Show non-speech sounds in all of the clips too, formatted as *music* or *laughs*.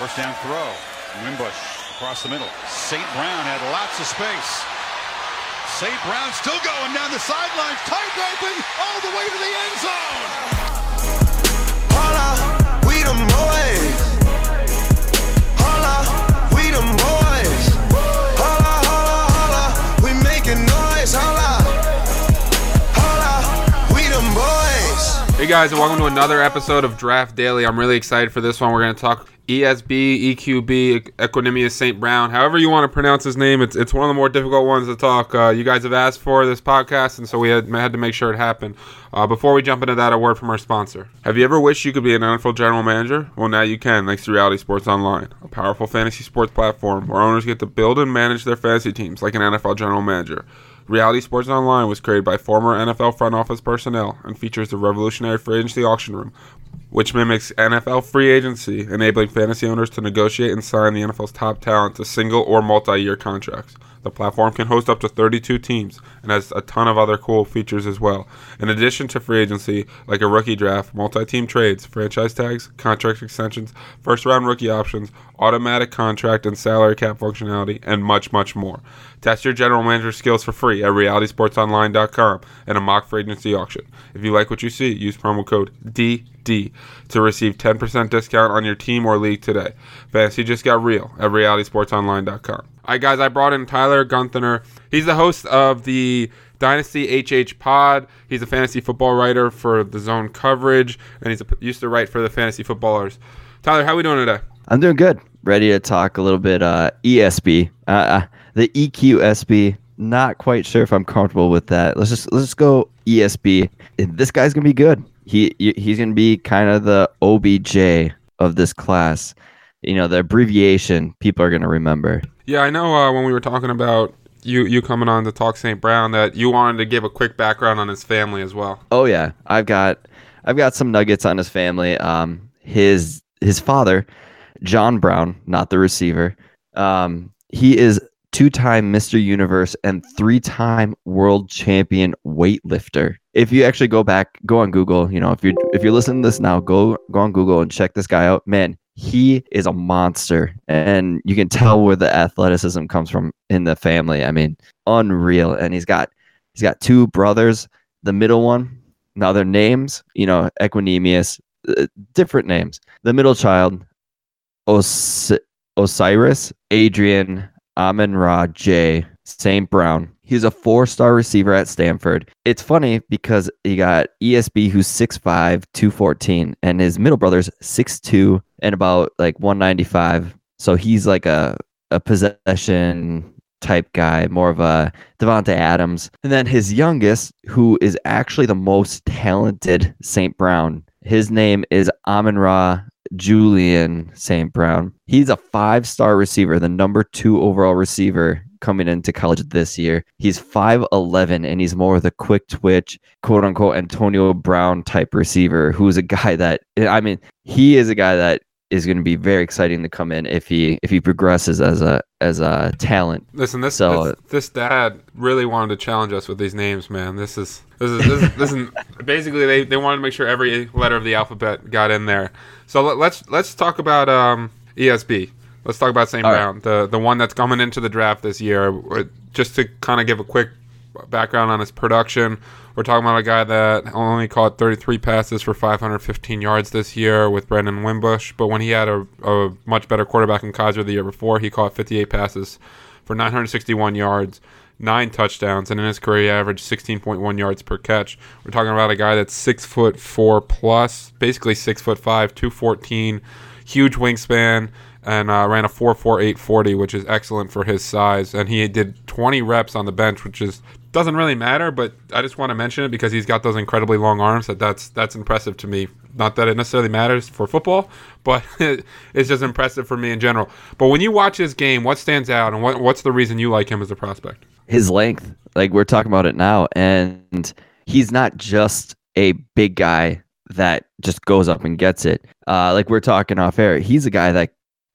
First down throw. Wimbush across the middle. St. Brown had lots of space. St. Brown still going down the sidelines, tight roping all the way to the end zone. Holla, we them boys. Holla, we them boys. Holla, holla, holla, we making noise. Holla, holla, we them boys. Hey guys, and welcome to another episode of Draft Daily. I'm really excited for this one. We're going to talk ESB, EQB, Equanimeous St. Brown, however you want to pronounce his name. It's it's one of the more difficult ones to talk. Uh, you guys have asked for this podcast, and so we had, had to make sure it happened. Uh, before we jump into that, a word from our sponsor. Have you ever wished you could be an NFL general manager? Well, now you can, thanks to Reality Sports Online, a powerful fantasy sports platform where owners get to build and manage their fantasy teams like an NFL general manager. Reality Sports Online was created by former NFL front office personnel and features the revolutionary free agency auction room, which mimics NFL free agency, enabling fantasy owners to negotiate and sign the NFL's top talent to single or multi year contracts. The platform can host up to 32 teams and has a ton of other cool features as well. In addition to free agency, like a rookie draft, multi team trades, franchise tags, contract extensions, first round rookie options, automatic contract and salary cap functionality, and much, much more. Test your general manager skills for free at realitysportsonline.com and a mock free agency auction. If you like what you see, use promo code DD to receive 10% discount on your team or league today. Fantasy just got real at realitysportsonline.com. All right, guys, I brought in Tyler Guenthner. He's the host of the Dynasty HH Pod. He's a fantasy football writer for the Zone Coverage, and he's a, used to write for the Fantasy Footballers. Tyler, how are we doing today? I'm doing good. Ready to talk a little bit uh, ESB, uh, uh, the EQSB. Not quite sure if I'm comfortable with that. Let's just let's just go ESB. This guy's gonna be good. He he- he's gonna be kind of the OBJ of this class. You know, the abbreviation people are gonna remember. Yeah, I know uh, when we were talking about you you coming on to talk St. Brown that you wanted to give a quick background on his family as well. Oh yeah, I've got I've got some nuggets on his family. Um, his his father, John Brown, not the receiver. Um, he is two-time Mr. Universe and three-time world champion weightlifter. If you actually go back, go on Google. You know, if you if you're listening to this now, go go on Google and check this guy out. Man, he is a monster, and you can tell where the athleticism comes from in the family. I mean, unreal. And he's got he's got two brothers. The middle one, now their names, you know, Equanimeous, uh, different names. The middle child, Os- Osiris, Adrian, Amon Ra, J, St. Brown. He's a four star receiver at Stanford. It's funny because he got ESB, who's 6'5, 214, and his middle brother's 6'2 and about like 195. So he's like a, a possession type guy, more of a Davante Adams. And then his youngest, who is actually the most talented St. Brown, his name is Amon Ra Julian St. Brown. He's a five star receiver, the number two overall receiver coming into college this year. He's 5'11 and he's more of the quick twitch, quote unquote, Antonio Brown type receiver, who's a guy that, I mean, he is a guy that is going to be very exciting to come in if he if he progresses as a as a talent. Listen, this So- this, this dad really wanted to challenge us with these names, man. This is this is this is, this is *laughs* basically they, they wanted to make sure every letter of the alphabet got in there. So let, let's let's talk about um, ESB. Let's talk about St. All right. Brown, the the one that's coming into the draft this year. Uh, Just to kind of give a quick background on his production, we're talking about a guy that only caught 33 passes for 515 yards this year with Brandon Wimbush. But when he had a, a much better quarterback in Kizer the year before, he caught 58 passes for 961 yards, nine touchdowns, and in his career, he averaged 16.1 yards per catch. We're talking about a guy that's six foot four plus, basically six foot five, 214, huge wingspan, and uh, ran a 4.4840, which is excellent for his size. And he did 20 reps on the bench, which is doesn't really matter, but I just want to mention it because he's got those incredibly long arms. That that's that's impressive to me. Not that it necessarily matters for football, but *laughs* it's just impressive for me in general. But when you watch his game, what stands out, and what what's the reason you like him as a prospect? His length. Like we're talking about it now, and he's not just a big guy that just goes up and gets it. Uh, like we're talking off air, he's a guy that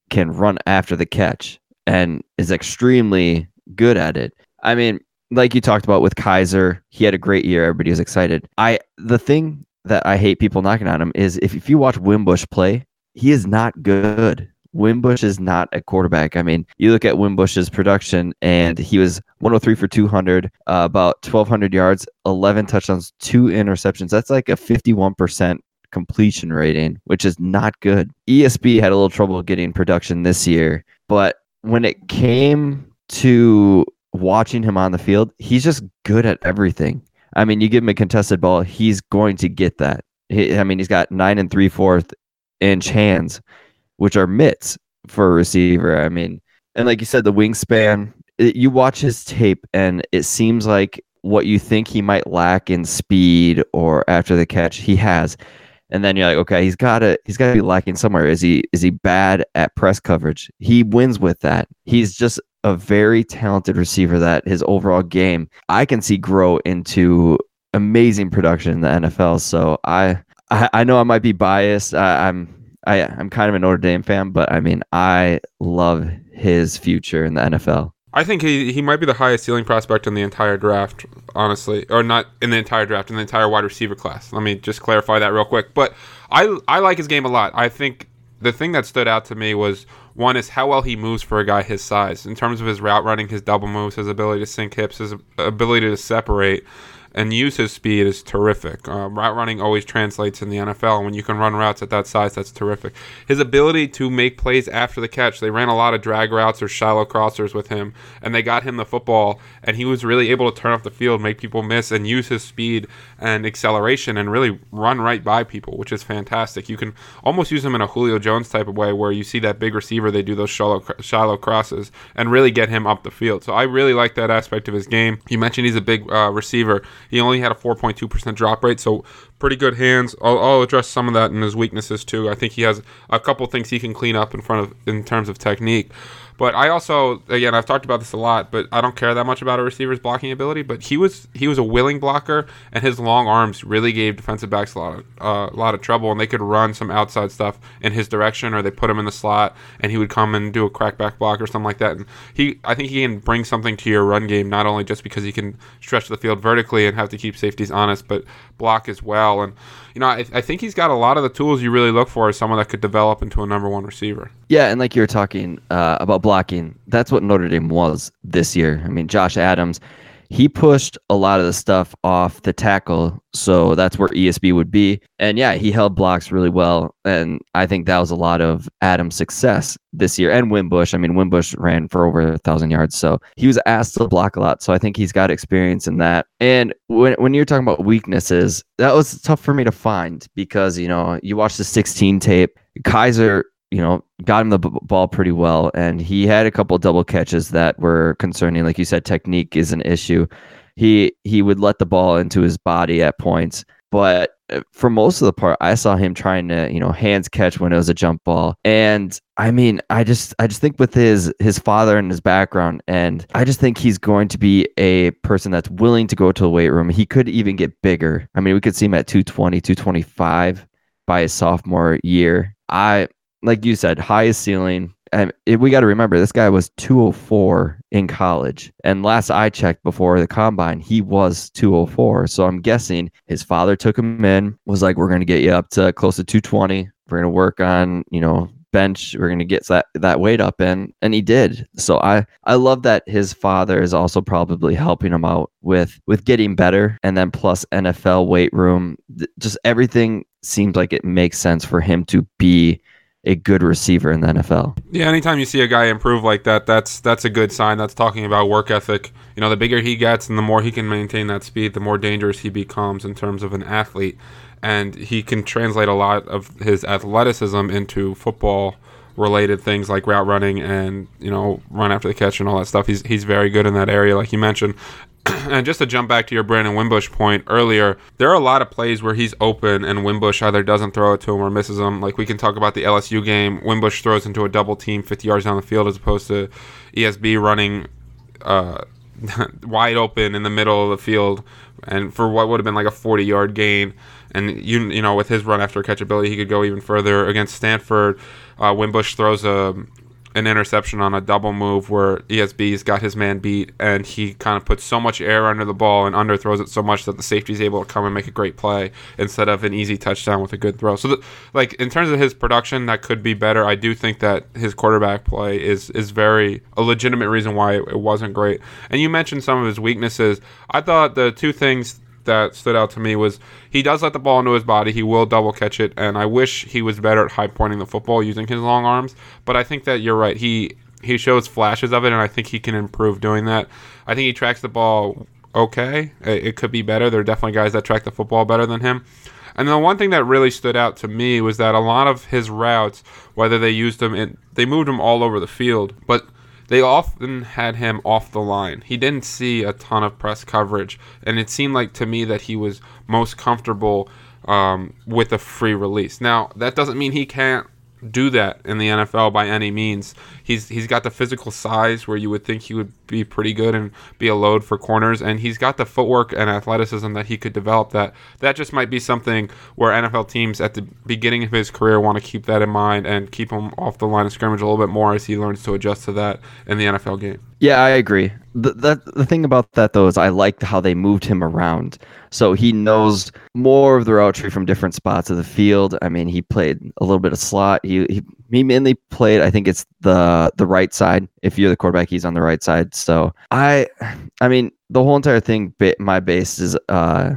can run after the catch and is extremely good at it. I mean, like you talked about with Kizer, he had a great year. Everybody was excited. I the thing that I hate people knocking on him is if, if you watch Wimbush play, he is not good. Wimbush is not a quarterback. I mean, you look at Wimbush's production, and he was 103 for 200, uh, about 1,200 yards, 11 touchdowns, two interceptions. That's like a 51% completion rating, which is not good. ESB had a little trouble getting production this year, but when it came to watching him on the field, he's just good at everything. I mean, you give him a contested ball, he's going to get that. He, I mean, he's got nine and three fourth inch hands, which are mitts for a receiver. I mean, and like you said, the wingspan. It, you watch his tape, and it seems like what you think he might lack in speed or after the catch, he has. And then you're like, okay, he's got to he's got to be lacking somewhere. Is he is he bad at press coverage? He wins with that. He's just a very talented receiver that his overall game I can see grow into amazing production in the NFL. So I I, I know I might be biased. I, I'm I I'm kind of a Notre Dame fan, but I mean I love his future in the NFL. I think he, he might be the highest ceiling prospect in the entire draft, honestly, or not in the entire draft, in the entire wide receiver class. Let me just clarify that real quick. But I I like his game a lot. I think the thing that stood out to me was one is how well he moves for a guy his size in terms of his route running, his double moves, his ability to sink hips, his ability to separate and use his speed is terrific. Uh, route running always translates in the NFL. When you can run routes at that size, that's terrific. His ability to make plays after the catch, they ran a lot of drag routes or shallow crossers with him, and they got him the football, and he was really able to turn off the field, make people miss, and use his speed and acceleration and really run right by people, which is fantastic. You can almost use him in a Julio Jones type of way where you see that big receiver, they do those shallow, shallow crosses and really get him up the field. So I really like that aspect of his game. You mentioned he's a big uh, receiver. He only had a 4.2% drop rate, so pretty good hands. I'll, I'll, address some of that in his weaknesses too. I think he has a couple things he can clean up in front of in terms of technique. But I also, again, I've talked about this a lot, but I don't care that much about a receiver's blocking ability. But he was he was a willing blocker, and his long arms really gave defensive backs a lot of uh, a lot of trouble, and they could run some outside stuff in his direction, or they put him in the slot, and he would come and do a crackback block or something like that. And he, I think he can bring something to your run game, not only just because he can stretch the field vertically and have to keep safeties honest, but block as well. And you know, I, I think he's got a lot of the tools you really look for as someone that could develop into a number one receiver. Yeah, and like you were talking uh, about blocking, that's what Notre Dame was this year. I mean, Josh Adams, he pushed a lot of the stuff off the tackle, so that's where ESB would be. And yeah, he held blocks really well, and I think that was a lot of Adams' success this year. And Wimbush, I mean, Wimbush ran for over a thousand yards, so he was asked to block a lot. So I think he's got experience in that. And when when you're talking about weaknesses, that was tough for me to find because you know you watch the 16 tape, Kizer you know, got him the b- ball pretty well, and he had a couple double catches that were concerning. Like you said, technique is an issue. He he would let the ball into his body at points, but uh, for most of the part, I saw him trying to you know hands catch when it was a jump ball, and I mean, I just I just think with his his father and his background, and I just think he's going to be a person that's willing to go to the weight room. He could even get bigger. I mean, we could see him at 220, 225 by his sophomore year. I like you said, highest ceiling. And it, we got to remember this guy was 204 in college. And last I checked before the combine, he was 204. So I'm guessing his father took him in, was like, we're going to get you up to close to 220. We're going to work on, you know, bench. We're going to get that, that weight up in. And he did. So I, I love that his father is also probably helping him out with, with getting better. And then plus NFL weight room, just everything seems like it makes sense for him to be a good receiver in the NFL. Yeah, anytime you see a guy improve like that, that's that's a good sign. That's talking about work ethic. You know, the bigger he gets and the more he can maintain that speed, the more dangerous he becomes in terms of an athlete. And he can translate a lot of his athleticism into football related things like route running and you know run after the catch and all that stuff. He's he's very good in that area, like you mentioned. And just to jump back to your Brandon Wimbush point earlier, there are a lot of plays where he's open and Wimbush either doesn't throw it to him or misses him. Like we can talk about the LSU game. Wimbush throws into a double team 50 yards down the field as opposed to ESB running uh, *laughs* wide open in the middle of the field and for what would have been like a 40 yard gain. And you you know with his run after catchability, he could go even further against Stanford. Uh, Wimbush throws a an interception on a double move where ESB's got his man beat and he kind of puts so much air under the ball and underthrows it so much that the safety's able to come and make a great play instead of an easy touchdown with a good throw. So, the, like in terms of his production, that could be better. I do think that his quarterback play is is very a legitimate reason why it wasn't great. And you mentioned some of his weaknesses. I thought the two things that stood out to me was he does let the ball into his body. He will double catch it, and I wish he was better at high pointing the football using his long arms. But I think that you're right. He he shows flashes of it, and I think he can improve doing that. I think he tracks the ball okay. It, it could be better. There are definitely guys that track the football better than him. And the one thing that really stood out to me was that a lot of his routes, whether they used them in, they moved him all over the field, but they often had him off the line. He didn't see a ton of press coverage, and it seemed like to me that he was most comfortable um, with a free release. Now, that doesn't mean he can't do that in the NFL by any means. He's he's got the physical size where you would think he would be pretty good and be a load for corners, and he's got the footwork and athleticism that he could develop. That that just might be something where NFL teams at the beginning of his career want to keep that in mind and keep him off the line of scrimmage a little bit more as he learns to adjust to that in the NFL game. Yeah, I agree. The, the, the thing about that, though, is I liked how they moved him around. So he knows more of the route tree from different spots of the field. I mean, he played a little bit of slot. He, he, he mainly played, I think it's the the right side. If you're the quarterback, he's on the right side. So I, I mean, the whole entire thing, my base is uh,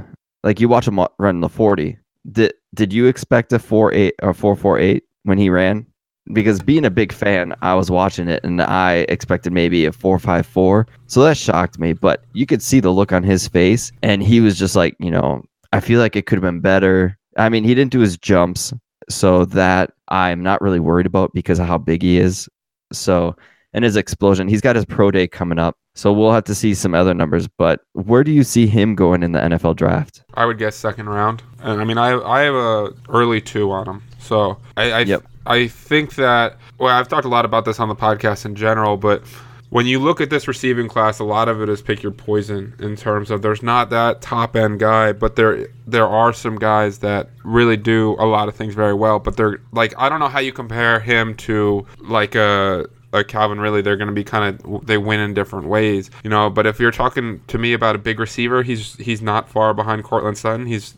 like you watch him run the 40. Did, did you expect a 4 8 or 4 4 8 when he ran? Because being a big fan, I was watching it and I expected maybe a 454. So that shocked me, but you could see the look on his face and he was just like, you know, I feel like it could have been better. I mean, he didn't do his jumps, so that I'm not really worried about because of how big he is. So, and his explosion, he's got his pro day coming up. So we'll have to see some other numbers, but where do you see him going in the NFL draft? I would guess second round. And I mean, I I have a early two on him. So I I, yep. I think that well, I've talked a lot about this on the podcast in general, but when you look at this receiving class, a lot of it is pick your poison in terms of there's not that top end guy, but there there are some guys that really do a lot of things very well. But they're like I don't know how you compare him to like a like Calvin really. they're going to be kind of they win in different ways, you know. But if you're talking to me about a big receiver, he's he's not far behind Courtland Sutton. He's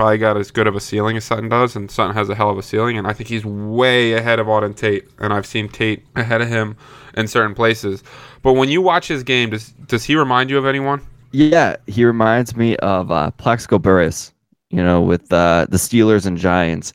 probably got as good of a ceiling as Sutton does, and Sutton has a hell of a ceiling, and I think he's way ahead of Auden Tate, and I've seen Tate ahead of him in certain places. But when you watch his game, does does he remind you of anyone? Yeah, he reminds me of uh, Plaxico Burress, you know, with uh, the Steelers and Giants.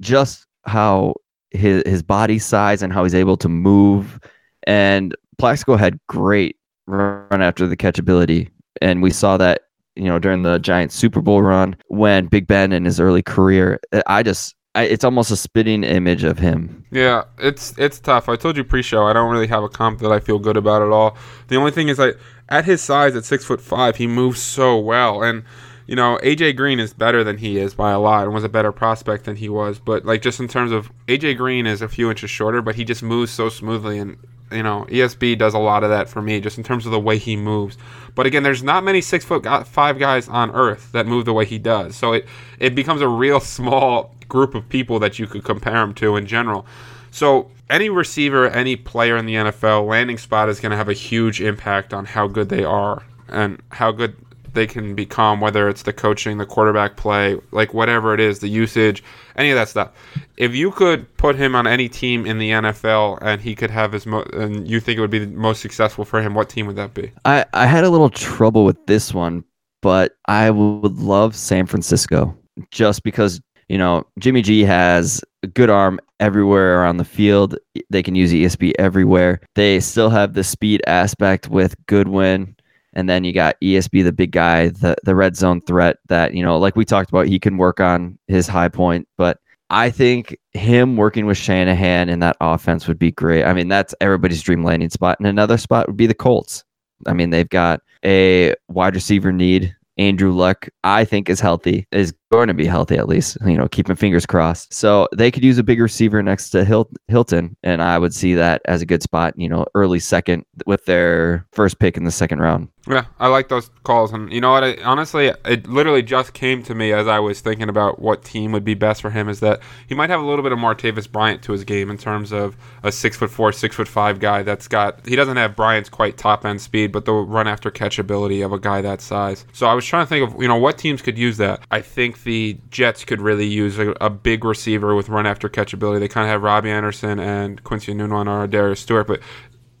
Just how his his body size and how he's able to move, and Plaxico had great run after the catchability, and we saw that you know, during the Giants Super Bowl run when Big Ben in his early career. I just I, it's almost a spitting image of him. Yeah, it's it's tough. I told you pre-show I don't really have a comp that I feel good about at all. The only thing is like at his size at six foot five, he moves so well, and you know AJ Green is better than he is by a lot, and was a better prospect than he was. But like just in terms of AJ Green is a few inches shorter, but he just moves so smoothly, and you know, ESB does a lot of that for me, just in terms of the way he moves. But again, there's not many six foot five guys on earth that move the way he does. So it it becomes a real *laughs* small group of people that you could compare him to in general. So any receiver, any player in the NFL, landing spot is going to have a huge impact on how good they are and how good they can become, whether it's the coaching, the quarterback play, like whatever it is, the usage, any of that stuff. If you could put him on any team in the NFL and he could have his, mo- and you think it would be the most successful for him, what team would that be? I, I had a little trouble with this one, but I would love San Francisco just because, you know, Jimmy G has a good arm everywhere around the field. They can use ESB everywhere. They still have the speed aspect with Goodwin and then you got ESB, the big guy, the the red zone threat that you know, like we talked about, he can work on his high point. But I think him working with Shanahan in that offense would be great. I mean, that's everybody's dream landing spot. And another spot would be the Colts. I mean, they've got a wide receiver need. Andrew Luck, I think, is healthy, is going to be healthy at least. You know, keeping fingers crossed. So they could use a big receiver next to Hilton, and I would see that as a good spot. You know, early second with their first pick in the second round. Yeah, I like those calls, and you know what? I, honestly, it literally just came to me as I was thinking about what team would be best for him. Is that he might have a little bit of Martavis Bryant to his game in terms of a six foot four, six foot five guy that's got. He doesn't have Bryant's quite top end speed, but the run after catch ability of a guy that size. So I was trying to think of you know what teams could use that. I think the Jets could really use a, a big receiver with run after catch ability. They kind of have Robby Anderson and Quincy Enunwa or Darius Stewart, but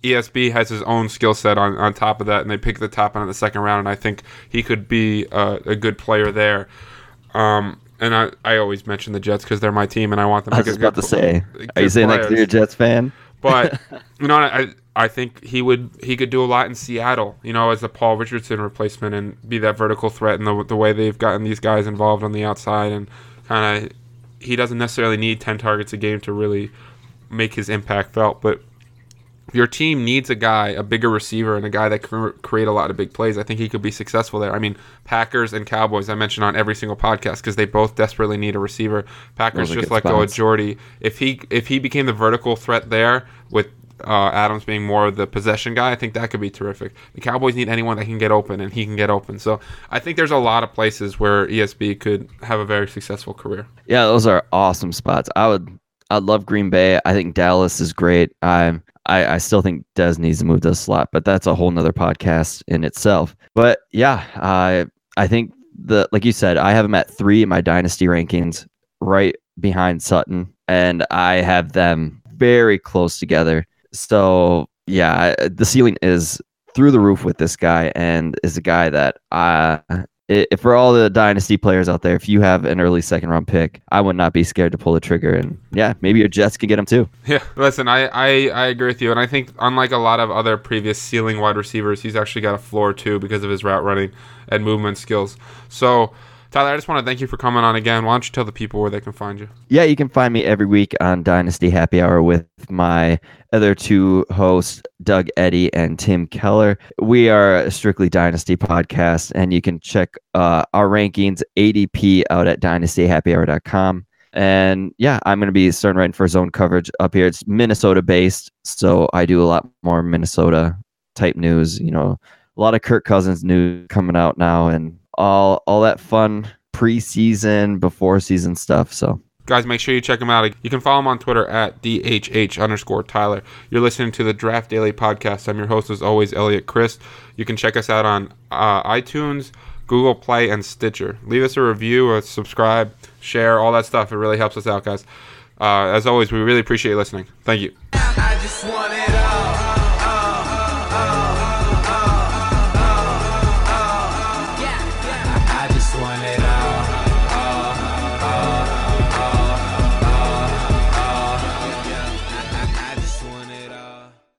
ESB has his own skill set on, on top of that, and they pick the top end of the second round, and I think he could be a, a good player there. Um, and I, I always mention the Jets because they're my team, and I want them I to was get just about to say, are you saying players. you're a Jets fan? But *laughs* you know, I I think he would he could do a lot in Seattle. You know, as a Paul Richardson replacement and be that vertical threat. And the the way they've gotten these guys involved on the outside and kind of he doesn't necessarily need ten targets a game to really make his impact felt, but. If your team needs a guy, a bigger receiver, and a guy that can create a lot of big plays, I think he could be successful there. I mean, Packers and Cowboys, I mentioned on every single podcast because they both desperately need a receiver. Packers just let go of. Jordy. If he if he became the vertical threat there with uh, Adams being more of the possession guy, I think that could be terrific. The Cowboys need anyone that can get open, and he can get open. So I think there's a lot of places where ESB could have a very successful career. Yeah, those are awesome spots. I would, I'd love Green Bay. I think Dallas is great. I'm, I, I still think Dez needs to move to the slot, but that's a whole nother podcast in itself. But yeah, I, I think the, like you said, I have him at three in my dynasty rankings, right behind Sutton, and I have them very close together. So yeah, the ceiling is through the roof with this guy, and is a guy that I if for all the dynasty players out there, if you have an early second round pick, I would not be scared to pull the trigger. And yeah, maybe your Jets can get him too. Yeah, listen, I, I, I agree with you, and I think unlike a lot of other previous ceiling wide receivers, he's actually got a floor too because of his route running and movement skills. So, Tyler, I just want to thank you for coming on again. Why don't you tell the people where they can find you? Yeah, you can find me every week on Dynasty Happy Hour with my other two hosts, Doug Eddy and Tim Keller. We are a strictly Dynasty podcast, and you can check uh, our rankings ADP out at dynastyhappyhour.com. And yeah, I'm going to be starting writing for zone coverage up here. It's Minnesota based, so I do a lot more Minnesota type news. You know, a lot of Kirk Cousins news coming out now, and all all that fun preseason, before season stuff. So Guys, make sure you check him out. You can follow him on Twitter at DHH underscore Tyler. You're listening to the Draft Daily Podcast. I'm your host, as always, Elliot Chris. You can check us out on uh, iTunes, Google Play, and Stitcher. Leave us a review, or subscribe, share, all that stuff. It really helps us out, guys. Uh, as always, we really appreciate you listening. Thank you.